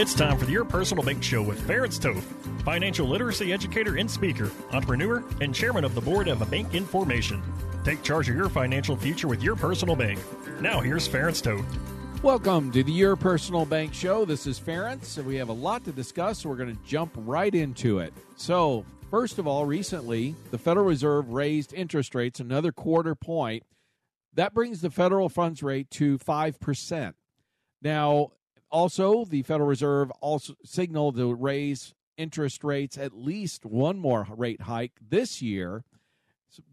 It's time for Your Personal Bank Show with Ference Toth, financial literacy educator and speaker, entrepreneur, and chairman of the board of a Bank Information. Take charge of your financial future with your personal bank. Now, here's Ference Toth. Welcome to the Your Personal Bank Show. This is Ference, and we have a lot to discuss, so we're going to jump right into it. So, first of all, recently, the Federal Reserve raised interest rates another quarter point. That brings the federal funds rate to 5%. Now, also, the Federal Reserve also signaled to raise interest rates at least one more rate hike this year,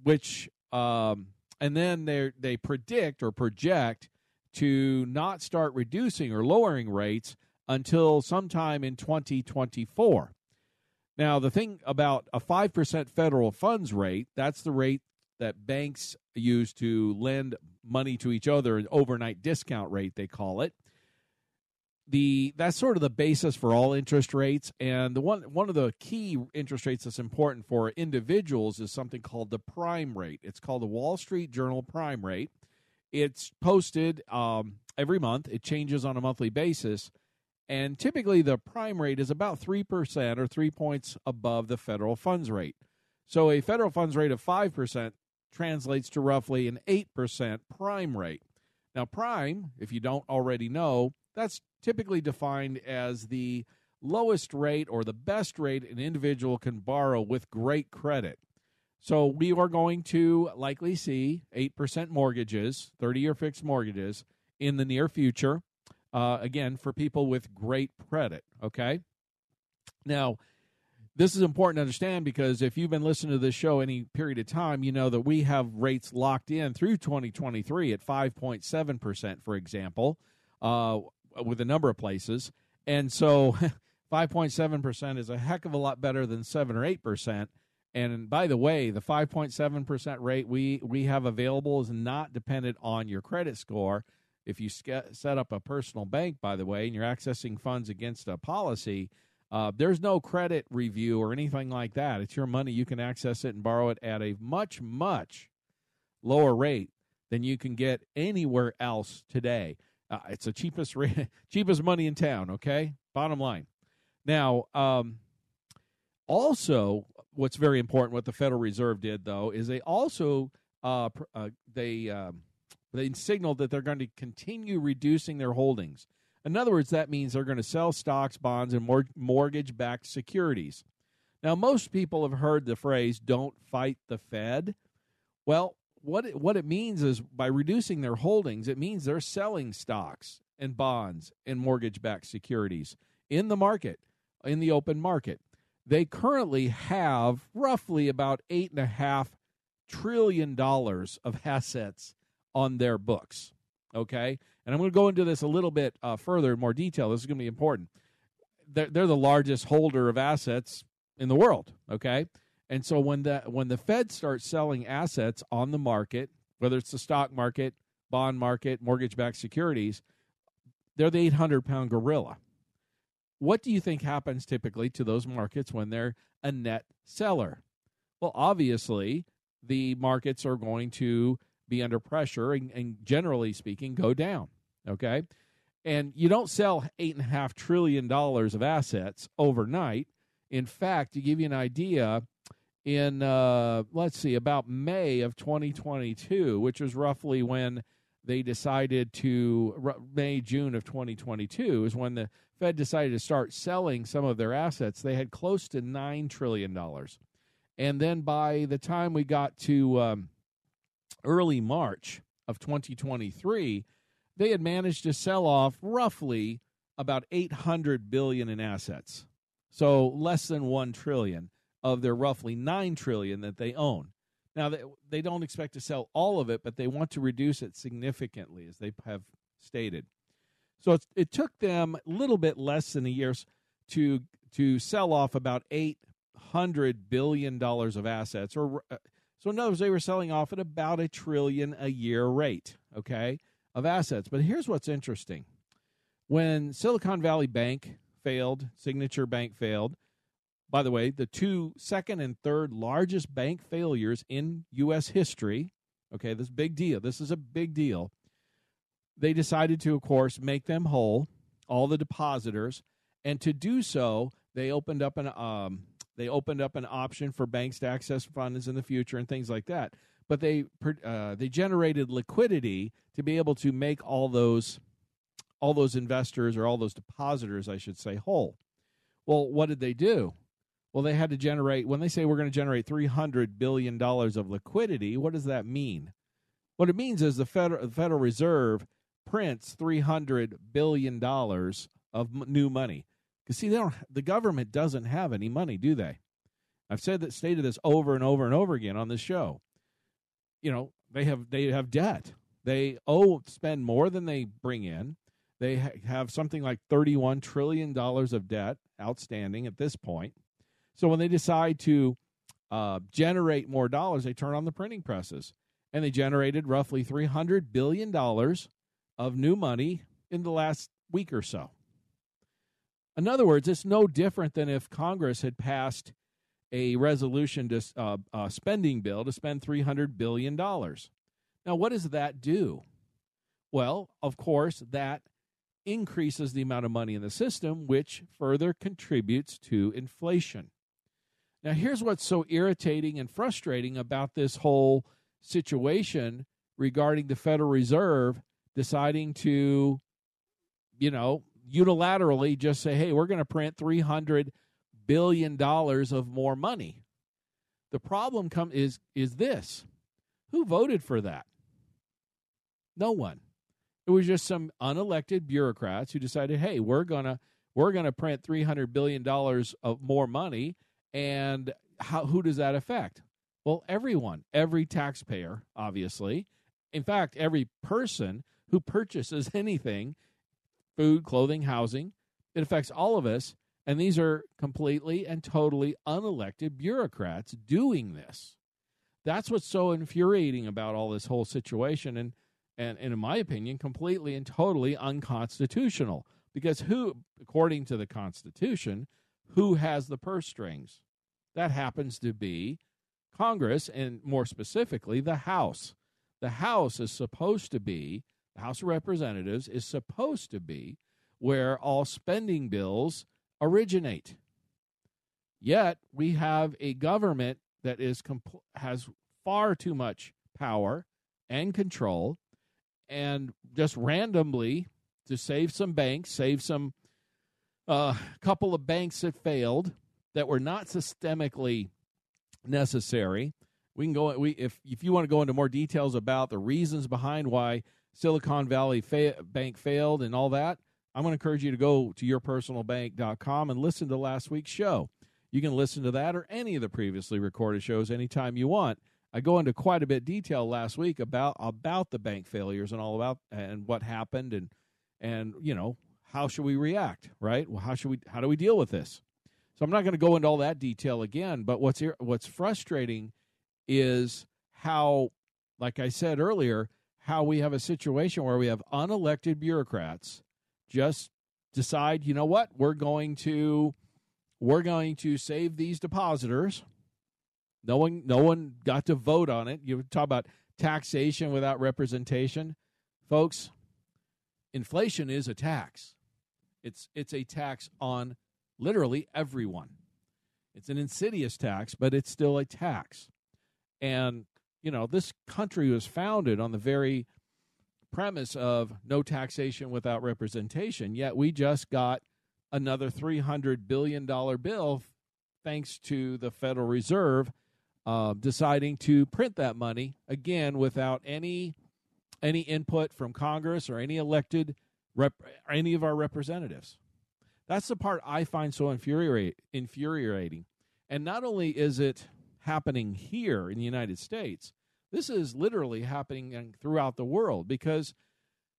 which um, and then they they predict or project to not start reducing or lowering rates until sometime in 2024. Now, the thing about a 5% federal funds rate, that's the rate that banks use to lend money to each other, an overnight discount rate, they call it. The that's sort of the basis for all interest rates and the one one of the key interest rates that's important for individuals is something called the prime rate. It's called the wall street journal prime rate. It's posted um, every month. It changes on a monthly basis and typically the prime rate is about 3% or 3 points above the federal funds rate. So a federal funds rate of 5% translates to roughly an 8% prime rate now prime if you don't already know that's typically defined as the lowest rate or the best rate an individual can borrow with great credit. So we are going to likely see 8% mortgages, 30 year fixed mortgages in the near future. Uh, again, for people with great credit. Okay. Now, this is important to understand because if you've been listening to this show any period of time, you know that we have rates locked in through 2023 at 5.7%, for example. Uh, with a number of places. And so 5.7% is a heck of a lot better than 7 or 8%. And by the way, the 5.7% rate we, we have available is not dependent on your credit score. If you set up a personal bank, by the way, and you're accessing funds against a policy, uh, there's no credit review or anything like that. It's your money. You can access it and borrow it at a much, much lower rate than you can get anywhere else today. Uh, it's the cheapest cheapest money in town. Okay, bottom line. Now, um, also, what's very important, what the Federal Reserve did though, is they also uh, uh, they um, they signaled that they're going to continue reducing their holdings. In other words, that means they're going to sell stocks, bonds, and mor- mortgage-backed securities. Now, most people have heard the phrase "Don't fight the Fed." Well, what it, what it means is by reducing their holdings, it means they're selling stocks and bonds and mortgage-backed securities in the market, in the open market. They currently have roughly about eight and a half trillion dollars of assets on their books. Okay, and I'm going to go into this a little bit uh, further in more detail. This is going to be important. They're, they're the largest holder of assets in the world. Okay, and so when the when the Fed starts selling assets on the market, whether it's the stock market, bond market, mortgage-backed securities, they're the 800 pound gorilla. What do you think happens typically to those markets when they're a net seller? Well, obviously, the markets are going to be under pressure and, and generally speaking, go down. Okay. And you don't sell $8.5 trillion of assets overnight. In fact, to give you an idea, in uh, let's see about May of 2022, which was roughly when they decided to May June of 2022 is when the Fed decided to start selling some of their assets. They had close to nine trillion dollars, and then by the time we got to um, early March of 2023, they had managed to sell off roughly about 800 billion in assets, so less than one trillion of their roughly 9 trillion that they own. Now, they, don't expect to sell all of it, but they want to reduce it significantly, as they have stated. So it took them a little bit less than a year to to sell off about eight hundred billion dollars of assets, or uh, so in other words, they were selling off at about a trillion a year rate, okay, of assets. But here's what's interesting: when Silicon Valley Bank failed, Signature Bank failed. By the way, the two second and third largest bank failures in U.S. history. Okay, this big deal. This is a big deal. They decided to, of course, make them whole, all the depositors, and to do so, they opened up an um, they opened up an option for banks to access funds in the future and things like that. But they uh, they generated liquidity to be able to make all those all those investors or all those depositors, I should say, whole. Well, what did they do? Well, they had to generate, when they say we're going to generate $300 billion of liquidity, what does that mean? What it means is the Federal, the Federal Reserve prints $300 billion of new money. Because, see, they don't, the government doesn't have any money, do they? I've said that, stated this over and over and over again on this show. You know, they have they have debt. They owe spend more than they bring in. They ha- have something like $31 trillion of debt outstanding at this point. So when they decide to uh, generate more dollars, they turn on the printing presses. And they generated roughly $300 billion of new money in the last week or so. In other words, it's no different than if Congress had passed a resolution to uh, a spending bill to spend $300 billion. Now, what does that do? Well, of course, that increases the amount of money in the system, which further contributes to inflation. Now, here's what's so irritating and frustrating about this whole situation regarding the Federal Reserve deciding to, you know, unilaterally just say, hey, we're going to print $300 billion of more money. The problem come is is this. Who voted for that? No one. It was just some unelected bureaucrats who decided, "Hey, we're gonna we're gonna print three hundred billion dollars of more money." And how who does that affect? Well, everyone, every taxpayer, obviously. In fact, every person who purchases anything, food, clothing, housing, it affects all of us. And these are completely and totally unelected bureaucrats doing this. That's what's so infuriating about all this whole situation. And and, and in my opinion, completely and totally unconstitutional. Because who, according to the Constitution, who has the purse strings? That happens to be Congress, and more specifically, the House. The House is supposed to be, the House of Representatives is supposed to be where all spending bills originate. Yet we have a government that is compl- has far too much power and control and just randomly to save some banks, save some a uh, couple of banks that failed that were not systemically necessary. We can go we if if you want to go into more details about the reasons behind why Silicon Valley fa- Bank failed and all that. I'm going to encourage you to go to yourpersonalbank.com and listen to last week's show. You can listen to that or any of the previously recorded shows anytime you want. I go into quite a bit detail last week about about the bank failures and all about and what happened and and you know how should we react right well how should we how do we deal with this so i'm not going to go into all that detail again but what's here, what's frustrating is how like i said earlier how we have a situation where we have unelected bureaucrats just decide you know what we're going to we're going to save these depositors no one, no one got to vote on it. You talk about taxation without representation, folks. Inflation is a tax. It's it's a tax on literally everyone. It's an insidious tax, but it's still a tax. And you know, this country was founded on the very premise of no taxation without representation. Yet we just got another $300 billion bill thanks to the Federal Reserve uh, deciding to print that money again without any any input from Congress or any elected rep, any of our representatives. That's the part I find so infuriating. And not only is it happening here in the United States. This is literally happening throughout the world because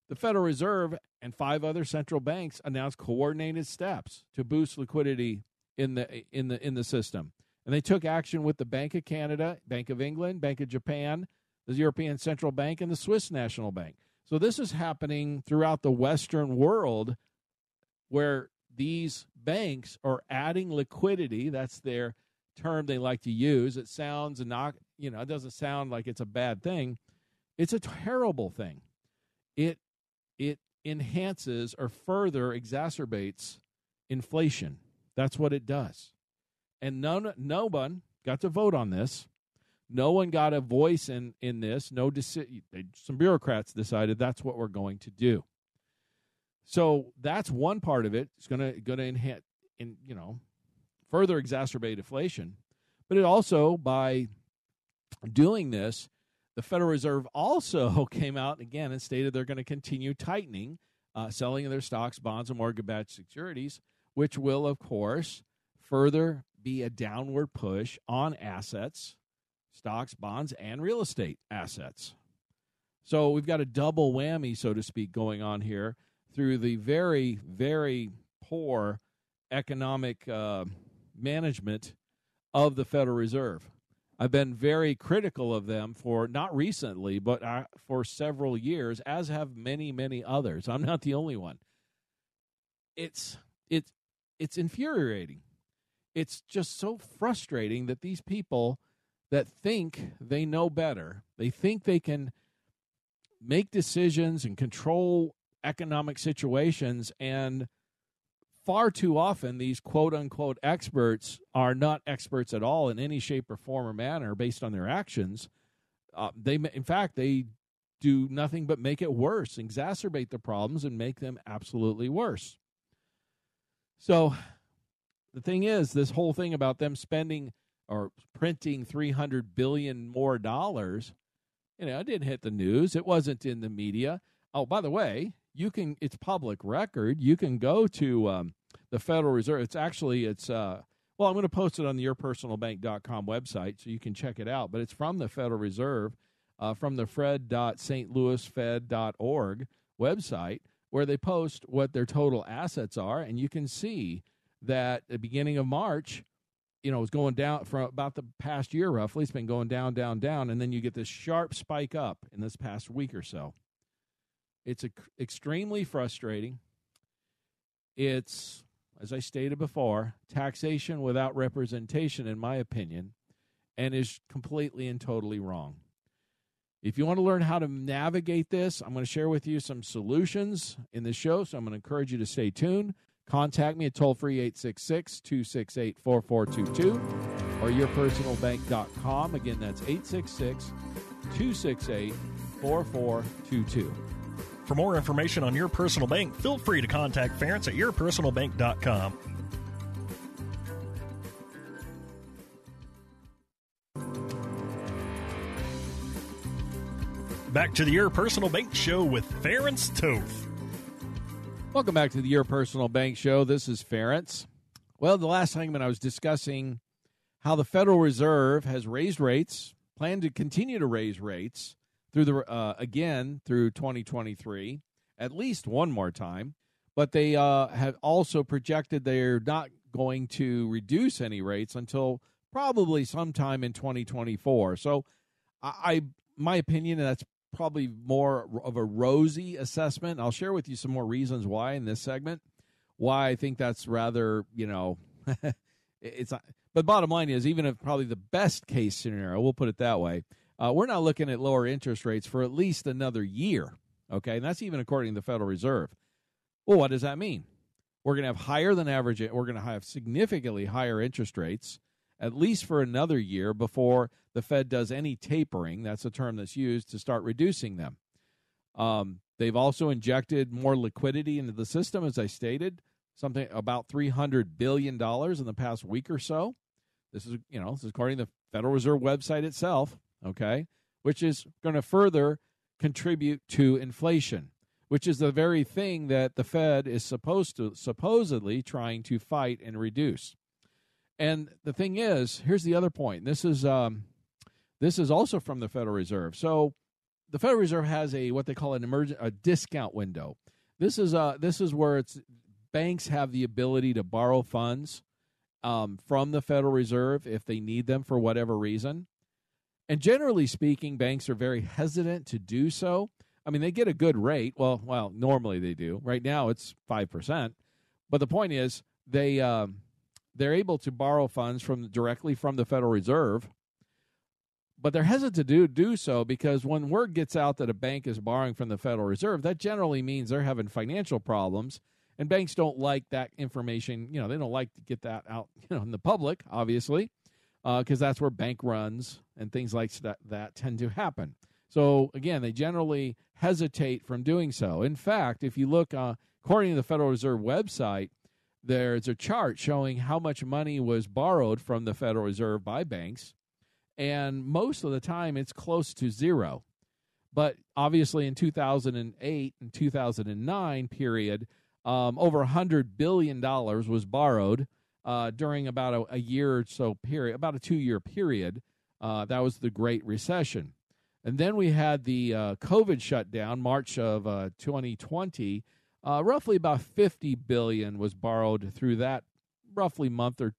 the Federal Reserve and five other central banks announced coordinated steps to boost liquidity in the in the in the system. And they took action with the Bank of Canada, Bank of England, Bank of Japan, the European Central Bank and the Swiss National Bank. So this is happening throughout the western world where these banks are adding liquidity, that's their term they like to use. It sounds you know, it doesn't sound like it's a bad thing. It's a terrible thing. It it enhances or further exacerbates inflation. That's what it does. And none, no one got to vote on this. No one got a voice in, in this. No, deci- some bureaucrats decided that's what we're going to do. So that's one part of it. It's going to going to enhance, in you know, further exacerbate inflation. But it also by doing this, the Federal Reserve also came out again and stated they're going to continue tightening uh, selling their stocks, bonds, and mortgage-backed securities, which will, of course, further be a downward push on assets, stocks, bonds, and real estate assets. So we've got a double whammy, so to speak, going on here through the very, very poor economic uh, management of the Federal Reserve. I've been very critical of them for not recently, but uh, for several years, as have many, many others. I'm not the only one. It's it's it's infuriating. It's just so frustrating that these people that think they know better, they think they can make decisions and control economic situations and far too often these quote unquote experts are not experts at all in any shape or form or manner based on their actions. Uh, they, in fact, they do nothing but make it worse, exacerbate the problems, and make them absolutely worse. So, the thing is, this whole thing about them spending or printing 300 billion more dollars, you know, it didn't hit the news. It wasn't in the media. Oh, by the way, you can, it's public record. You can go to um, the Federal Reserve. It's actually it's uh well, I'm going to post it on the yourpersonalbank.com website so you can check it out. But it's from the Federal Reserve, uh, from the fred.stlouisfed.org website, where they post what their total assets are, and you can see that the beginning of March, you know, it's going down from about the past year roughly. It's been going down, down, down, and then you get this sharp spike up in this past week or so. It's a, extremely frustrating. It's as I stated before, taxation without representation, in my opinion, and is completely and totally wrong. If you want to learn how to navigate this, I'm going to share with you some solutions in the show. So I'm going to encourage you to stay tuned. Contact me at toll free 866 268 4422 or yourpersonalbank.com. Again, that's 866 268 4422. For more information on your personal bank, feel free to contact Ference at yourpersonalbank.com. Back to the Your Personal Bank Show with Ference Toth. Welcome back to the Your Personal Bank Show. This is Ference. Well, the last segment I was discussing how the Federal Reserve has raised rates, planned to continue to raise rates, through the uh, again through 2023 at least one more time but they uh, have also projected they're not going to reduce any rates until probably sometime in 2024 so I, I my opinion that's probably more of a rosy assessment. I'll share with you some more reasons why in this segment why i think that's rather you know it's not, but bottom line is even if probably the best case scenario we'll put it that way uh, we're not looking at lower interest rates for at least another year. Okay, and that's even according to the Federal Reserve. Well, what does that mean? We're going to have higher than average. We're going to have significantly higher interest rates at least for another year before the Fed does any tapering. That's a term that's used to start reducing them. Um, they've also injected more liquidity into the system, as I stated, something about three hundred billion dollars in the past week or so. This is, you know, this is according to the Federal Reserve website itself okay, which is going to further contribute to inflation, which is the very thing that the Fed is supposed to supposedly trying to fight and reduce. And the thing is, here's the other point. This is um, this is also from the Federal Reserve. So the Federal Reserve has a what they call an emergent a discount window. This is uh this is where it's banks have the ability to borrow funds um, from the Federal Reserve if they need them for whatever reason. And generally speaking, banks are very hesitant to do so. I mean, they get a good rate. Well, well, normally they do. Right now, it's five percent. But the point is, they um, they're able to borrow funds from directly from the Federal Reserve but they're hesitant to do, do so because when word gets out that a bank is borrowing from the Federal Reserve, that generally means they're having financial problems. And banks don't like that information. You know, they don't like to get that out you know, in the public, obviously, because uh, that's where bank runs and things like that, that tend to happen. So, again, they generally hesitate from doing so. In fact, if you look, uh, according to the Federal Reserve website, there's a chart showing how much money was borrowed from the Federal Reserve by banks and most of the time it's close to zero. But obviously, in 2008 and 2009 period, um, over $100 billion was borrowed uh, during about a, a, year or so period, about a two year period. Uh, that was the Great Recession. And then we had the uh, COVID shutdown, March of 2020. Uh, uh, roughly about 50 billion was borrowed through that roughly month or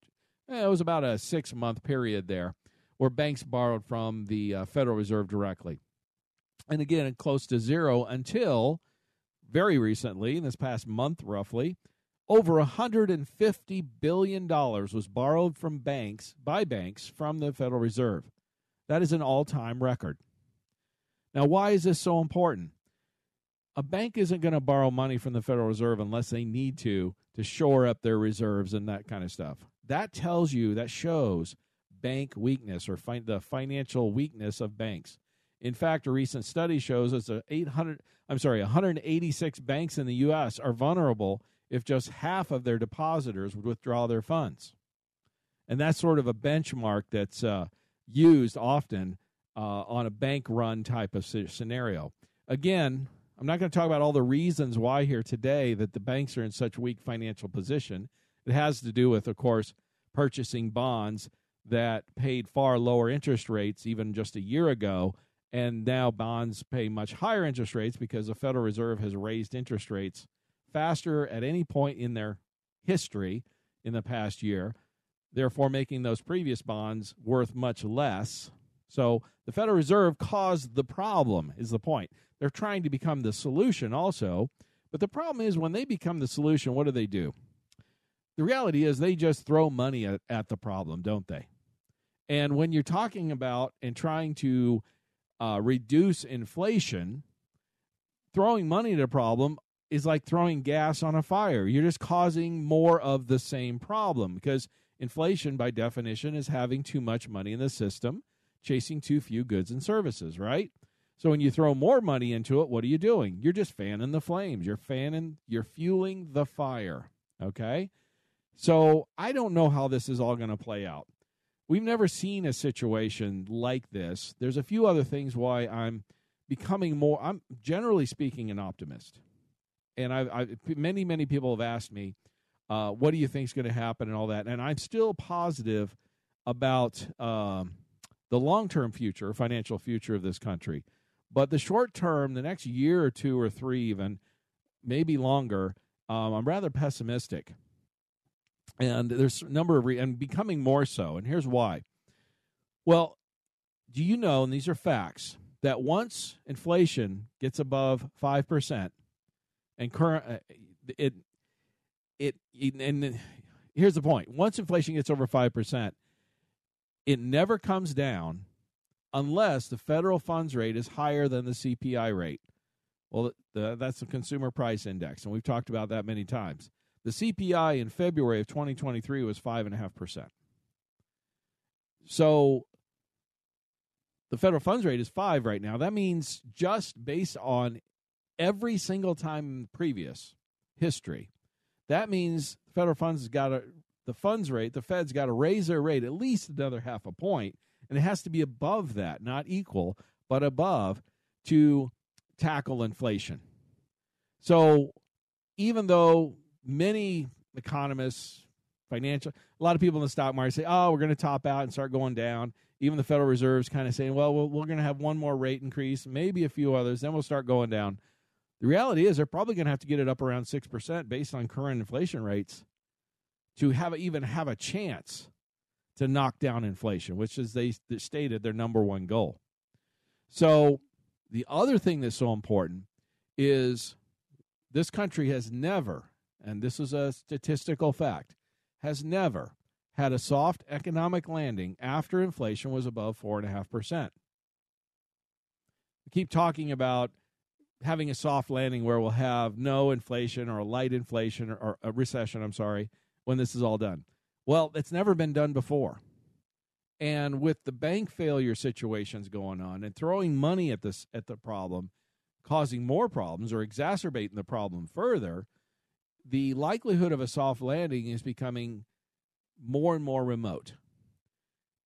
eh, it was about a six month period there where banks borrowed from the uh, Federal Reserve directly. And again, close to zero until very recently, in this past month roughly, over $150 billion was borrowed from banks, by banks, from the Federal Reserve. That is an all time record. Now, why is this so important? A bank isn't going to borrow money from the Federal Reserve unless they need to to shore up their reserves and that kind of stuff. That tells you, that shows bank weakness or the financial weakness of banks. In fact, a recent study shows us that 800 I'm sorry, 186 banks in the US are vulnerable if just half of their depositors would withdraw their funds. And that's sort of a benchmark that's uh, used often uh, on a bank run type of scenario. Again, I'm not going to talk about all the reasons why here today that the banks are in such weak financial position. It has to do with, of course, purchasing bonds that paid far lower interest rates even just a year ago. And now bonds pay much higher interest rates because the Federal Reserve has raised interest rates faster at any point in their history in the past year, therefore making those previous bonds worth much less. So the Federal Reserve caused the problem, is the point. They're trying to become the solution also. But the problem is when they become the solution, what do they do? The reality is they just throw money at, at the problem, don't they? And when you're talking about and trying to uh, reduce inflation, throwing money at a problem is like throwing gas on a fire. You're just causing more of the same problem because inflation, by definition, is having too much money in the system, chasing too few goods and services, right? So when you throw more money into it, what are you doing? You're just fanning the flames. You're fanning, you're fueling the fire. Okay? So I don't know how this is all going to play out. We've never seen a situation like this. There's a few other things why I'm becoming more, I'm generally speaking, an optimist. And I've, I've many, many people have asked me, uh, what do you think is going to happen and all that? And I'm still positive about um, the long term future, financial future of this country. But the short term, the next year or two or three, even maybe longer, um, I'm rather pessimistic and there's a number of re- and becoming more so and here's why well do you know and these are facts that once inflation gets above 5% and current uh, it it, and here's the point once inflation gets over 5% it never comes down unless the federal funds rate is higher than the CPI rate well the, that's the consumer price index and we've talked about that many times the CPI in February of 2023 was 5.5%. So the federal funds rate is 5 right now. That means just based on every single time in previous history, that means federal funds has got to the funds rate, the Fed's got to raise their rate at least another half a point, and it has to be above that, not equal, but above to tackle inflation. So even though many economists, financial. A lot of people in the stock market say, "Oh, we're going to top out and start going down." Even the Federal Reserve's kind of saying, "Well, we're going to have one more rate increase, maybe a few others, then we'll start going down." The reality is, they're probably going to have to get it up around six percent based on current inflation rates to have even have a chance to knock down inflation, which is they stated their number one goal. So the other thing that's so important is this country has never, and this is a statistical fact, has never had a soft economic landing after inflation was above 4.5%. We keep talking about having a soft landing where we'll have no inflation or a light inflation or, or a recession, I'm sorry, when this is all done. Well, it's never been done before. And with the bank failure situations going on and throwing money at this at the problem, causing more problems or exacerbating the problem further, the likelihood of a soft landing is becoming more and more remote.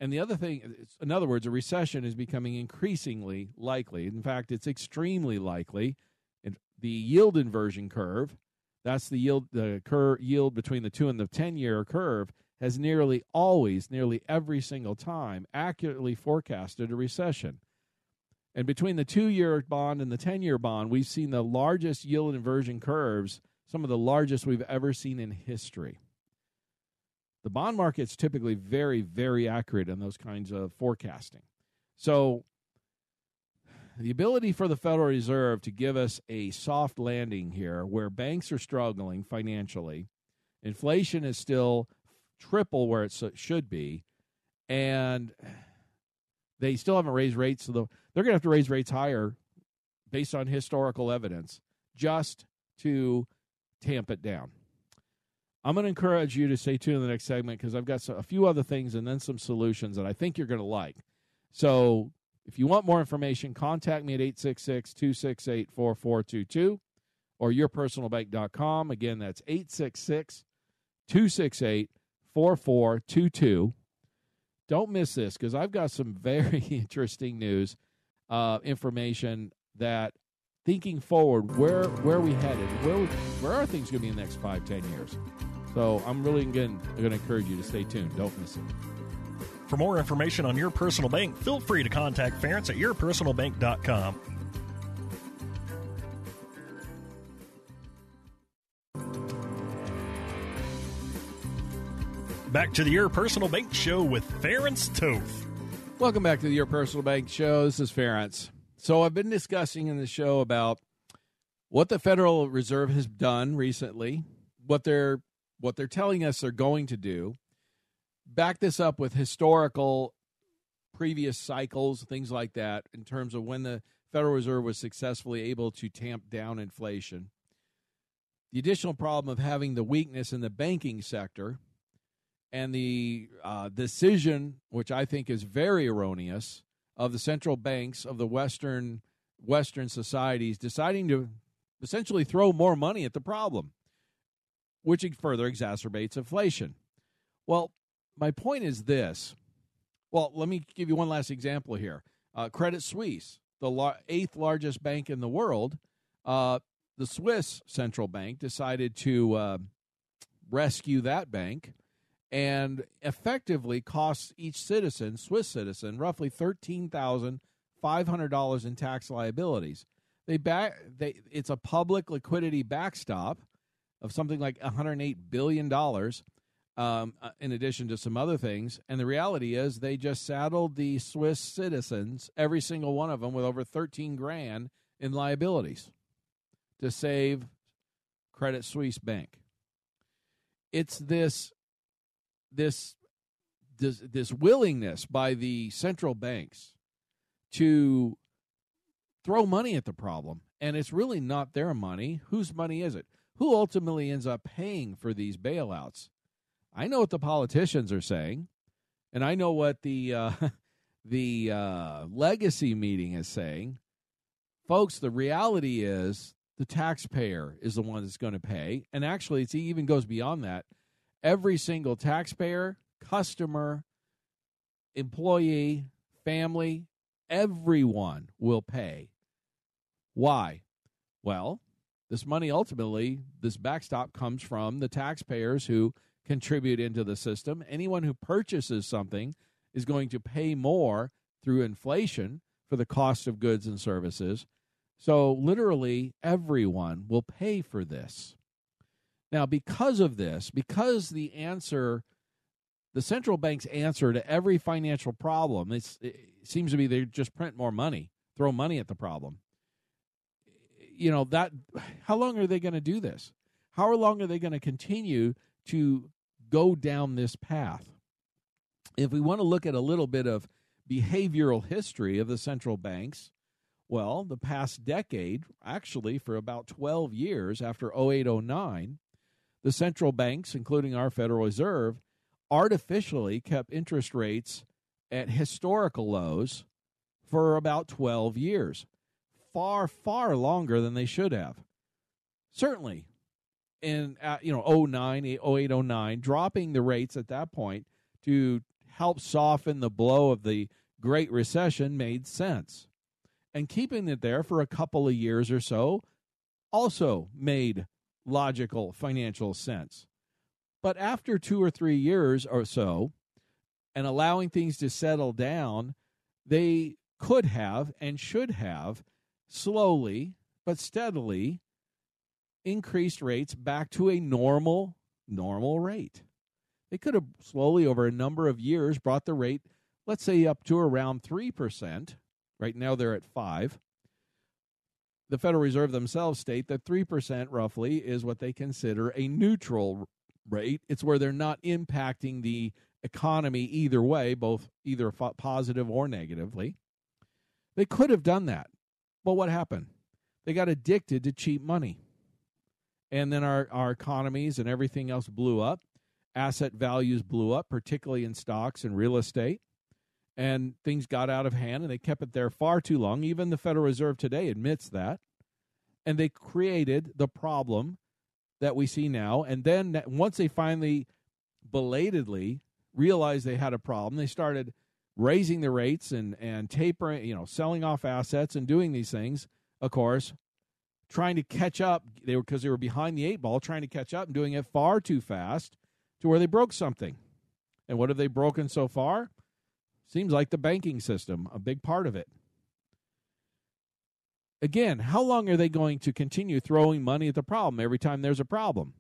And the other thing, in other words, a recession is becoming increasingly likely. In fact, it's extremely likely. The yield inversion curve, that's the yield the cur, yield between the 2 and the 10 year curve has nearly always, nearly every single time, accurately forecasted a recession. And between the two year bond and the 10 year bond, we've seen the largest yield inversion curves, some of the largest we've ever seen in history. The bond market's typically very, very accurate in those kinds of forecasting. So, the ability for the Federal Reserve to give us a soft landing here where banks are struggling financially, inflation is still triple where it should be, and they still haven't raised rates. So they're going to have to raise rates higher based on historical evidence just to tamp it down. I'm going to encourage you to stay tuned in the next segment because I've got a few other things and then some solutions that I think you're going to like. So if you want more information, contact me at 866 268 4422 or yourpersonalbank.com. Again, that's 866 268 4422. Don't miss this because I've got some very interesting news, uh, information that thinking forward, where where are we headed? Where where are things going to be in the next five, ten years? So I'm really going to encourage you to stay tuned. Don't miss it. For more information on your personal bank, feel free to contact Ference at yourpersonalbank.com. Back to the Your Personal Bank Show with Ference Toth. Welcome back to the Your Personal Bank Show. This is Ference. So I've been discussing in the show about what the Federal Reserve has done recently, what they're what they're telling us they're going to do. Back this up with historical previous cycles, things like that, in terms of when the Federal Reserve was successfully able to tamp down inflation. The additional problem of having the weakness in the banking sector and the uh, decision, which I think is very erroneous, of the central banks of the Western Western societies deciding to essentially throw more money at the problem, which further exacerbates inflation. Well, my point is this. Well, let me give you one last example here. Uh, Credit Suisse, the eighth largest bank in the world, uh, the Swiss central bank decided to uh, rescue that bank and effectively costs each citizen, Swiss citizen, roughly thirteen thousand five hundred dollars in tax liabilities. They back they it's a public liquidity backstop of something like 108 billion dollars. Um, uh, in addition to some other things, and the reality is they just saddled the Swiss citizens, every single one of them, with over 13 grand in liabilities to save Credit Suisse Bank. It's this this this this willingness by the central banks to throw money at the problem and it's really not their money whose money is it who ultimately ends up paying for these bailouts i know what the politicians are saying and i know what the uh, the uh, legacy meeting is saying folks the reality is the taxpayer is the one that's going to pay and actually it even goes beyond that every single taxpayer, customer, employee, family, everyone will pay. Why? Well, this money ultimately, this backstop comes from the taxpayers who contribute into the system. Anyone who purchases something is going to pay more through inflation for the cost of goods and services. So, literally, everyone will pay for this. Now, because of this, because the answer, the central bank's answer to every financial problem, it seems to be they just print more money, throw money at the problem. You know, that, how long are they going to do this? How long are they going to continue to go down this path? If we want to look at a little bit of behavioral history of the central banks, well, the past decade, actually for about 12 years after 0809, the central banks, including our Federal Reserve, artificially kept interest rates at historical lows for about 12 years. Far, far longer than they should have. Certainly, in uh, you know 09, 08, 09, dropping the rates at that point to help soften the blow of the Great Recession made sense. And keeping it there for a couple of years or so also made logical financial sense. But after two or three years or so, and allowing things to settle down, they could have and should have slowly but steadily increased rates back to a normal normal rate. They could have slowly over a number of years brought the rate let's say up to around 3%. Right now they're at 5 the Federal Reserve themselves state that 3% roughly is what they consider a neutral rate. It's where they're not impacting the economy either way, both either positive or negatively. They could have done that. But what happened? They got addicted to cheap money. And then our, our economies and everything else blew up. Asset values blew up, particularly in stocks and real estate and things got out of hand and they kept it there far too long. Even the Federal Reserve today admits that. And they created the problem that we see now. And then once they finally belatedly realized they had a problem, they started raising the rates and, and tapering, you know, selling off assets and doing these things, of course, trying to catch up. They were because they were behind the eight ball, trying to catch up and doing it far too fast to where they broke something. And what have they broken so far? Seems like the banking system, a big part of it. Again, how long are they going to continue throwing money at the problem every time there's a problem?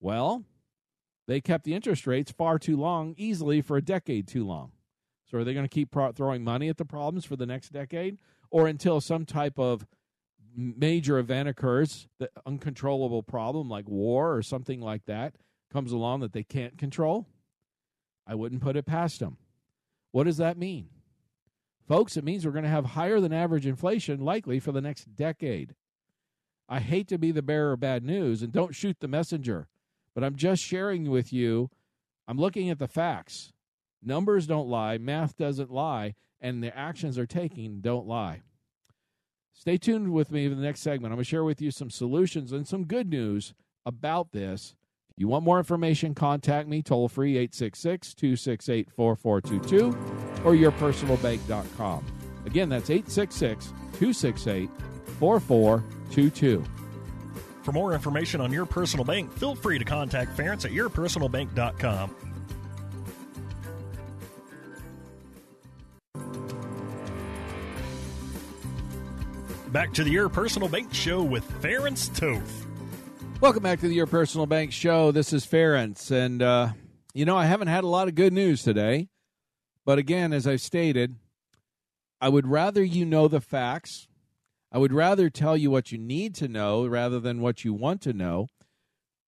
Well, they kept the interest rates far too long, easily for a decade too long. So are they going to keep pro- throwing money at the problems for the next decade or until some type of major event occurs, the uncontrollable problem like war or something like that comes along that they can't control? I wouldn't put it past them. What does that mean? Folks, it means we're going to have higher than average inflation likely for the next decade. I hate to be the bearer of bad news and don't shoot the messenger, but I'm just sharing with you. I'm looking at the facts. Numbers don't lie, math doesn't lie, and the actions are taking don't lie. Stay tuned with me in the next segment. I'm going to share with you some solutions and some good news about this If you want more information, contact me toll free 866 268 4422 or yourpersonalbank.com. Again, that's 866 268 4422. For more information on your personal bank, feel free to contact Ference at yourpersonalbank.com. Back to the Your Personal Bank Show with Ference Toth. Welcome back to the Your Personal Bank Show. This is Ference, and uh, you know I haven't had a lot of good news today, but again, as I've stated, I would rather you know the facts. I would rather tell you what you need to know rather than what you want to know.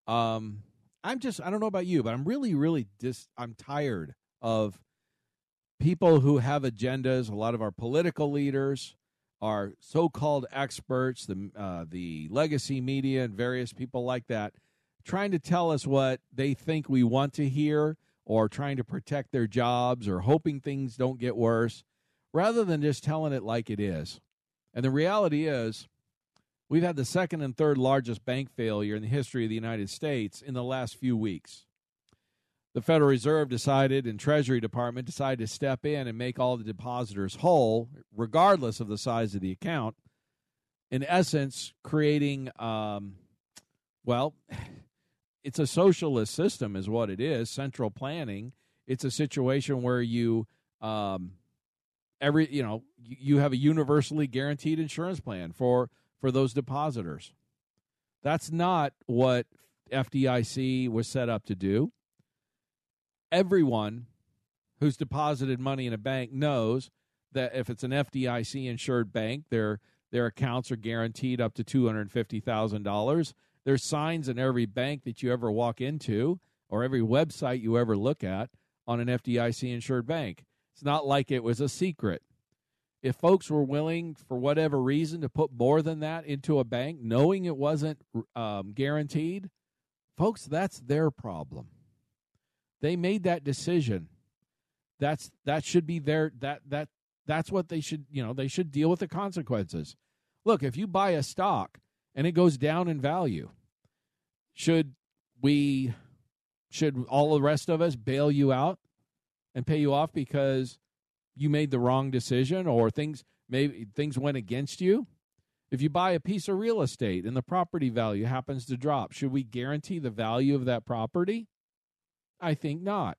Um, I'm just I don't know about you, but I'm really, really dis. I'm tired of people who have agendas. A lot of our political leaders our so-called experts, the uh, the legacy media, and various people like that, trying to tell us what they think we want to hear, or trying to protect their jobs, or hoping things don't get worse, rather than just telling it like it is. And the reality is, we've had the second and third largest bank failure in the history of the United States in the last few weeks the Federal Reserve decided and Treasury Department decided to step in and make all the depositors whole, regardless of the size of the account. In essence, creating, um, well, it's a socialist system, is what it is. Central planning. It's a situation where you, um, every you know, you, have a universally guaranteed insurance plan for for those depositors. That's not what FDIC was set up to do. Everyone who's deposited money in a bank knows that if it's an FDIC insured bank, their their accounts are guaranteed up to two hundred fifty thousand dollars. There's signs in every bank that you ever walk into or every website you ever look at on an FDIC insured bank. It's not like it was a secret. If folks were willing, for whatever reason, to put more than that into a bank, knowing it wasn't um, guaranteed, folks, that's their problem. They made that decision. That's that should be their that that that's what they should you know they should deal with the consequences. Look, if you buy a stock and it goes down in value, should we should all the rest of us bail you out and pay you off because you made the wrong decision or things maybe things went against you? If you buy a piece of real estate and the property value happens to drop, should we guarantee the value of that property? I think not.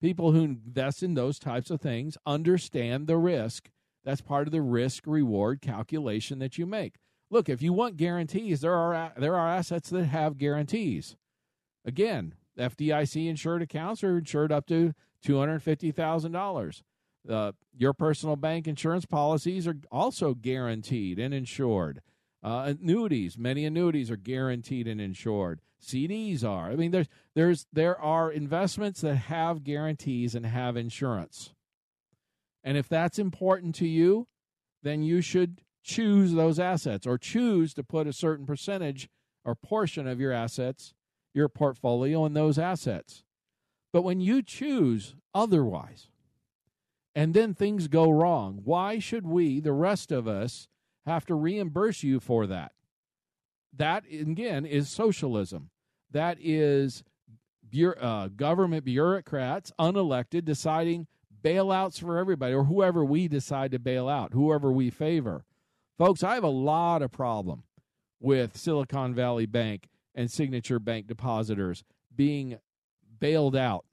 People who invest in those types of things understand the risk. That's part of the risk reward calculation that you make. Look, if you want guarantees, there are there are assets that have guarantees. Again, FDIC insured accounts are insured up to two hundred fifty thousand uh, dollars. Your personal bank insurance policies are also guaranteed and insured. Uh, annuities, many annuities are guaranteed and insured. CDs are. I mean, there's there's there are investments that have guarantees and have insurance. And if that's important to you, then you should choose those assets or choose to put a certain percentage or portion of your assets, your portfolio in those assets. But when you choose otherwise, and then things go wrong, why should we, the rest of us, have to reimburse you for that? That, again, is socialism. That is uh, government bureaucrats, unelected, deciding bailouts for everybody or whoever we decide to bail out, whoever we favor. Folks, I have a lot of problem with Silicon Valley Bank and Signature Bank depositors being bailed out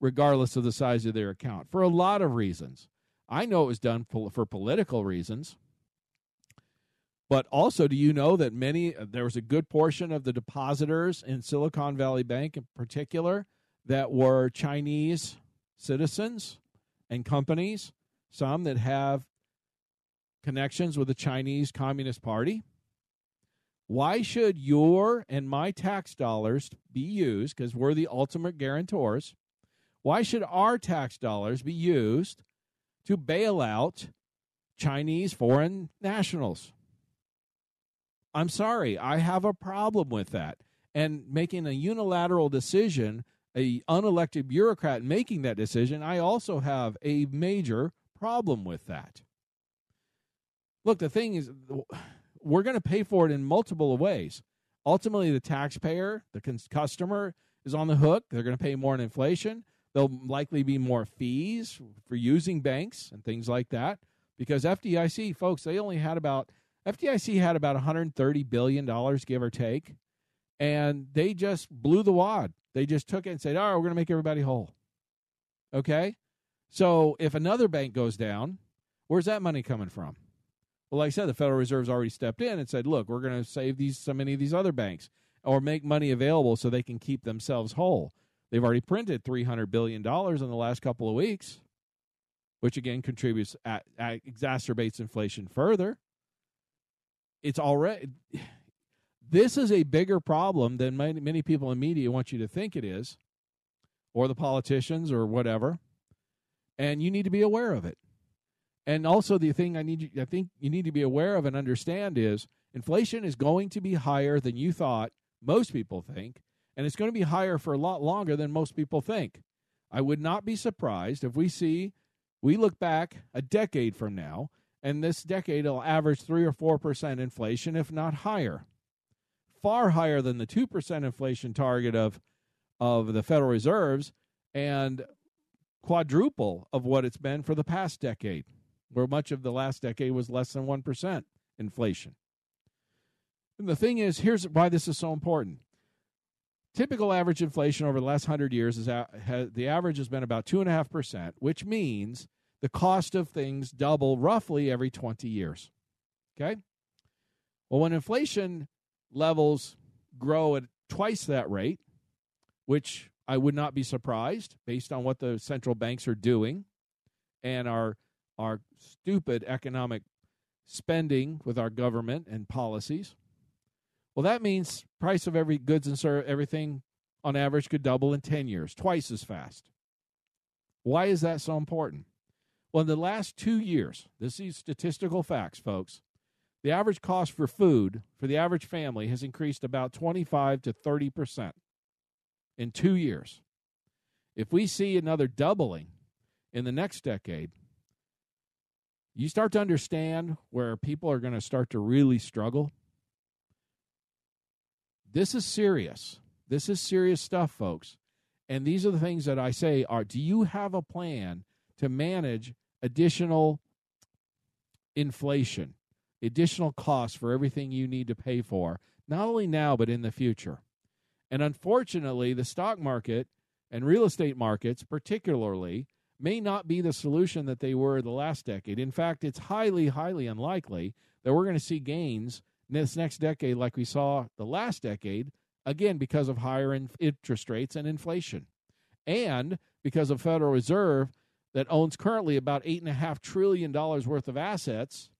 regardless of the size of their account for a lot of reasons. I know it was done for political reasons. But also, do you know that many, uh, there was a good portion of the depositors in Silicon Valley Bank in particular that were Chinese citizens and companies, some that have connections with the Chinese Communist Party? Why should your and my tax dollars be used, because we're the ultimate guarantors, why should our tax dollars be used to bail out Chinese foreign nationals? I'm sorry, I have a problem with that. And making a unilateral decision, a unelected bureaucrat making that decision, I also have a major problem with that. Look, the thing is, we're going to pay for it in multiple ways. Ultimately, the taxpayer, the customer, is on the hook. They're going to pay more in inflation. There'll likely be more fees for using banks and things like that because FDIC, folks, they only had about FDIC had about 130 billion dollars, give or take, and they just blew the wad. They just took it and said, "All right, we're going to make everybody whole." Okay, so if another bank goes down, where's that money coming from? Well, like I said, the Federal Reserve's already stepped in and said, "Look, we're going to save these so many of these other banks, or make money available so they can keep themselves whole." They've already printed 300 billion dollars in the last couple of weeks, which again contributes at, at, exacerbates inflation further it's already this is a bigger problem than many, many people in media want you to think it is or the politicians or whatever and you need to be aware of it. And also the thing i need i think you need to be aware of and understand is inflation is going to be higher than you thought most people think and it's going to be higher for a lot longer than most people think. I would not be surprised if we see we look back a decade from now and this decade it'll average 3 or 4% inflation, if not higher. Far higher than the 2% inflation target of, of the Federal Reserves and quadruple of what it's been for the past decade, where much of the last decade was less than 1% inflation. And the thing is, here's why this is so important. typical average inflation over the last hundred years is has, the average has been about two and a half percent, which means the cost of things double roughly every 20 years. Okay? Well, when inflation levels grow at twice that rate, which I would not be surprised based on what the central banks are doing and our our stupid economic spending with our government and policies. Well, that means price of every goods and service everything on average could double in 10 years, twice as fast. Why is that so important? Well, in the last 2 years, this is statistical facts, folks. The average cost for food for the average family has increased about 25 to 30% in 2 years. If we see another doubling in the next decade, you start to understand where people are going to start to really struggle. This is serious. This is serious stuff, folks. And these are the things that I say are do you have a plan to manage additional inflation, additional costs for everything you need to pay for, not only now but in the future? And unfortunately, the stock market and real estate markets, particularly, may not be the solution that they were the last decade. In fact, it's highly, highly unlikely that we're going to see gains this next decade like we saw the last decade, again, because of higher in- interest rates and inflation. And because of Federal Reserve that owns currently about $8.5 trillion worth of assets,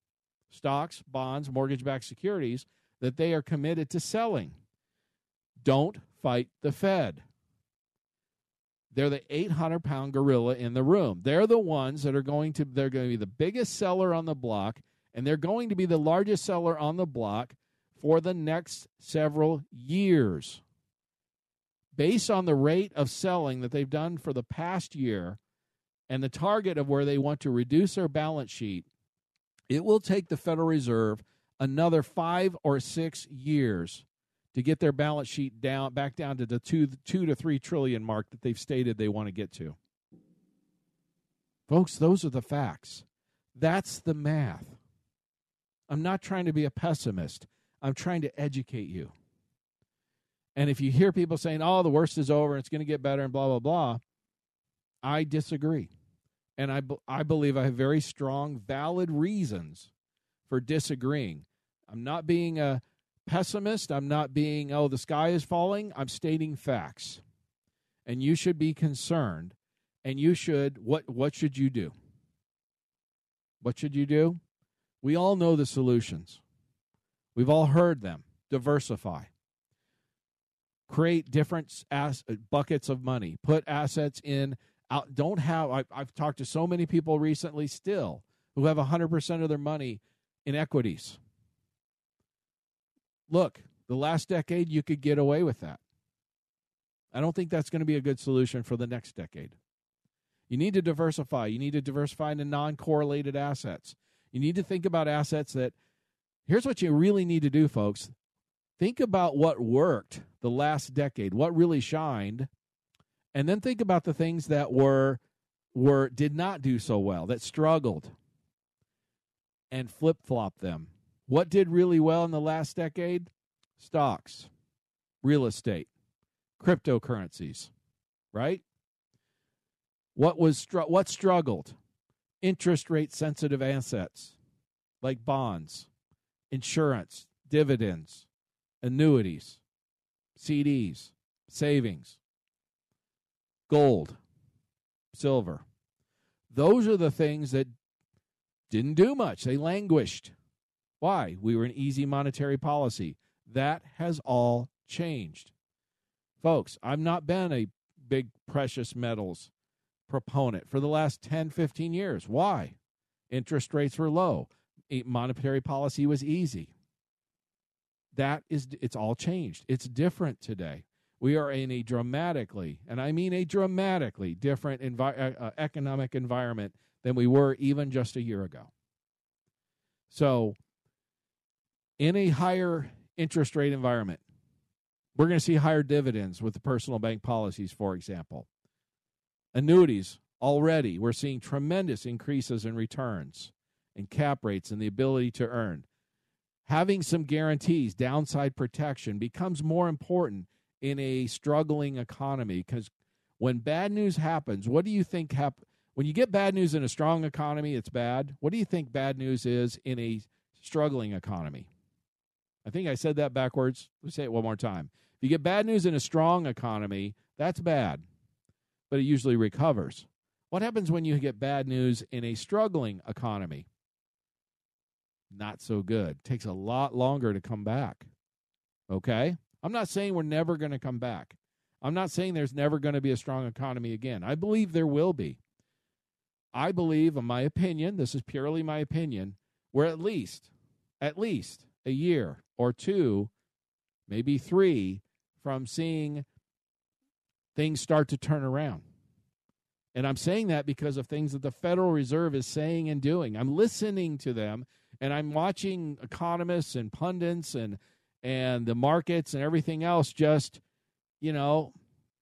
stocks, bonds, mortgage backed securities, that they are committed to selling. Don't fight the Fed. They're the 800 pound gorilla in the room. They're the ones that are going to they're going to be the biggest seller on the block, and they're going to be the largest seller on the block for the next several years. Based on the rate of selling that they've done for the past year and the target of where they want to reduce their balance sheet, it will take the Federal Reserve another five or six years to get their balance sheet down back down to the two two to three trillion mark that they've stated they want to get to. Folks, those are the facts. That's the math. I'm not trying to be a pessimist. I'm trying to educate you. And if you hear people saying, oh, the worst is over it's going to get better and blah, blah, blah, I disagree. And I, I believe I have very strong, valid reasons for disagreeing. I'm not being a, pessimist. I'm not being, oh, the sky is falling. I'm stating facts. And you should be concerned. And you should, what, what should you do? What should you do? We all know the solutions. We've all heard them. Diversify. Create different ass, buckets of money. Put assets in. Don't have. I, I've talked to so many people recently still who have 100% of their money in equities look, the last decade, you could get away with that. I don't think that's going to be a good solution for the next decade. You need to diversify. You need to diversify into non correlated assets. You need to think about assets that, here's what you really need to do, folks. Think about what worked the last decade, what really shined, and then think about the things that were were did not do so well, that struggled, and flip flop them what did really well in the last decade? Stocks, real estate, cryptocurrencies, right? What was what struggled? Interest rate sensitive assets like bonds, insurance, dividends, annuities, CDs, savings, gold, silver. Those are the things that didn't do much. They languished. Why? We were an easy monetary policy. That has all changed. Folks, I've not been a big precious metals proponent for the last 10, 15 years. Why? Interest rates were low. Monetary policy was easy. That is, it's all changed. It's different today. We are in a dramatically, and I mean a dramatically different envi- uh, uh economic environment than we were even just a year ago. So in a higher interest rate environment, we're going to see higher dividends with the personal bank policies, for example. Annuities, already, we're seeing tremendous increases in returns and cap rates and the ability to earn. Having some guarantees, downside protection, becomes more important in a struggling economy because when bad news happens, what do you think happens? When you get bad news in a strong economy, it's bad. What do you think bad news is in a struggling economy? I think I said that backwards. Let's say it one more time. If you get bad news in a strong economy, that's bad, but it usually recovers. What happens when you get bad news in a struggling economy? Not so good. Takes a lot longer to come back. Okay? I'm not saying we're never going to come back. I'm not saying there's never going to be a strong economy again. I believe there will be. I believe, in my opinion, this is purely my opinion, we're at least, at least a year or two, maybe three, from seeing things start to turn around. And I'm saying that because of things that the Federal Reserve is saying and doing. I'm listening to them and I'm watching economists and pundits and and the markets and everything else just, you know,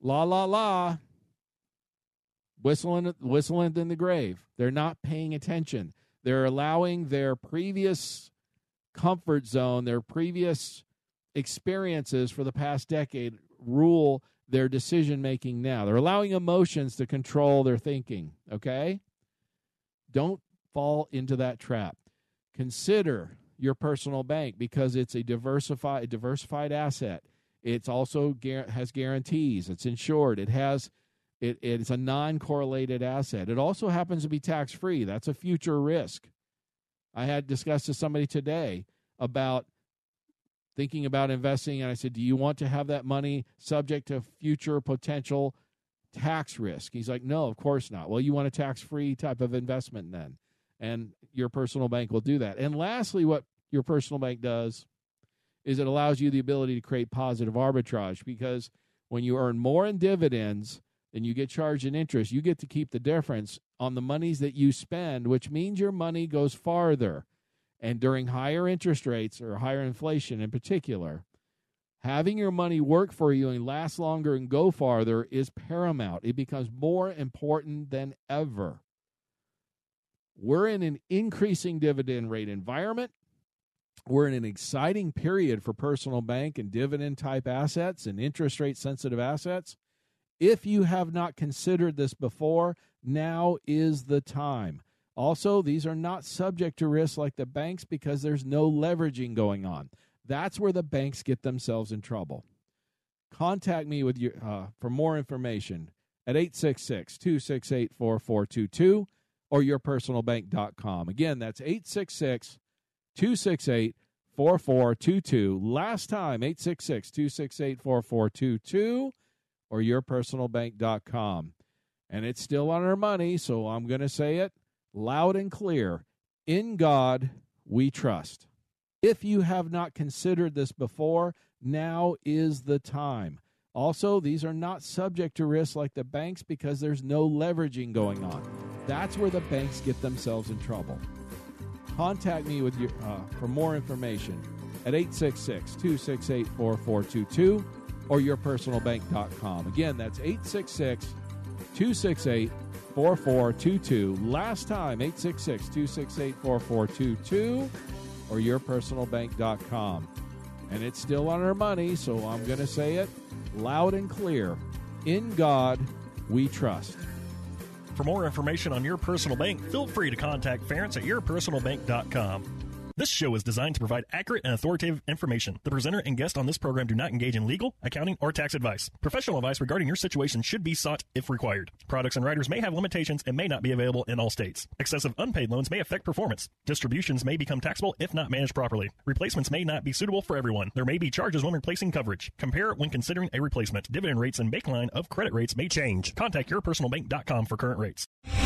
la la la whistling whistling in the grave. They're not paying attention. They're allowing their previous comfort zone, their previous experiences for the past decade rule their decision making now. They're allowing emotions to control their thinking, okay? Don't fall into that trap. Consider your personal bank because it's a diversified diversified asset. It's also has guarantees. It's insured. It has it, it's a non-correlated asset. It also happens to be tax-free. That's a future risk. I had discussed with somebody today about thinking about investing and I said, "Do you want to have that money subject to future potential tax risk?" He's like, "No, of course not." Well, you want a tax-free type of investment then. And your personal bank will do that. And lastly, what your personal bank does is it allows you the ability to create positive arbitrage because when you earn more in dividends than you get charged in interest, you get to keep the difference on the monies that you spend, which means your money goes farther. And during higher interest rates or higher inflation in particular, having your money work for you and last longer and go farther is paramount. It becomes more important than ever. We're in an increasing dividend rate environment. We're in an exciting period for personal bank and dividend type assets and interest rate sensitive assets. If you have not considered this before, now is the time. Also, these are not subject to risk like the banks because there's no leveraging going on. That's where the banks get themselves in trouble. Contact me with your, uh, for more information at 866 268 4422 or yourpersonalbank.com. Again, that's 866 268 4422. Last time, 866 268 4422 or yourpersonalbank.com. And it's still on our money, so I'm going to say it loud and clear. In God we trust. If you have not considered this before, now is the time. Also, these are not subject to risk like the banks because there's no leveraging going on. That's where the banks get themselves in trouble. Contact me with your, uh, for more information at 866 268 4422 or yourpersonalbank.com. Again, that's 866 268 4422. Last time, 866 268 4422 or yourpersonalbank.com. And it's still on our money, so I'm going to say it loud and clear. In God we trust. For more information on your personal bank, feel free to contact Ference at yourpersonalbank.com. This show is designed to provide accurate and authoritative information. The presenter and guest on this program do not engage in legal, accounting, or tax advice. Professional advice regarding your situation should be sought if required. Products and riders may have limitations and may not be available in all states. Excessive unpaid loans may affect performance. Distributions may become taxable if not managed properly. Replacements may not be suitable for everyone. There may be charges when replacing coverage. Compare when considering a replacement. Dividend rates and baseline of credit rates may change. Contact yourpersonalbank.com for current rates.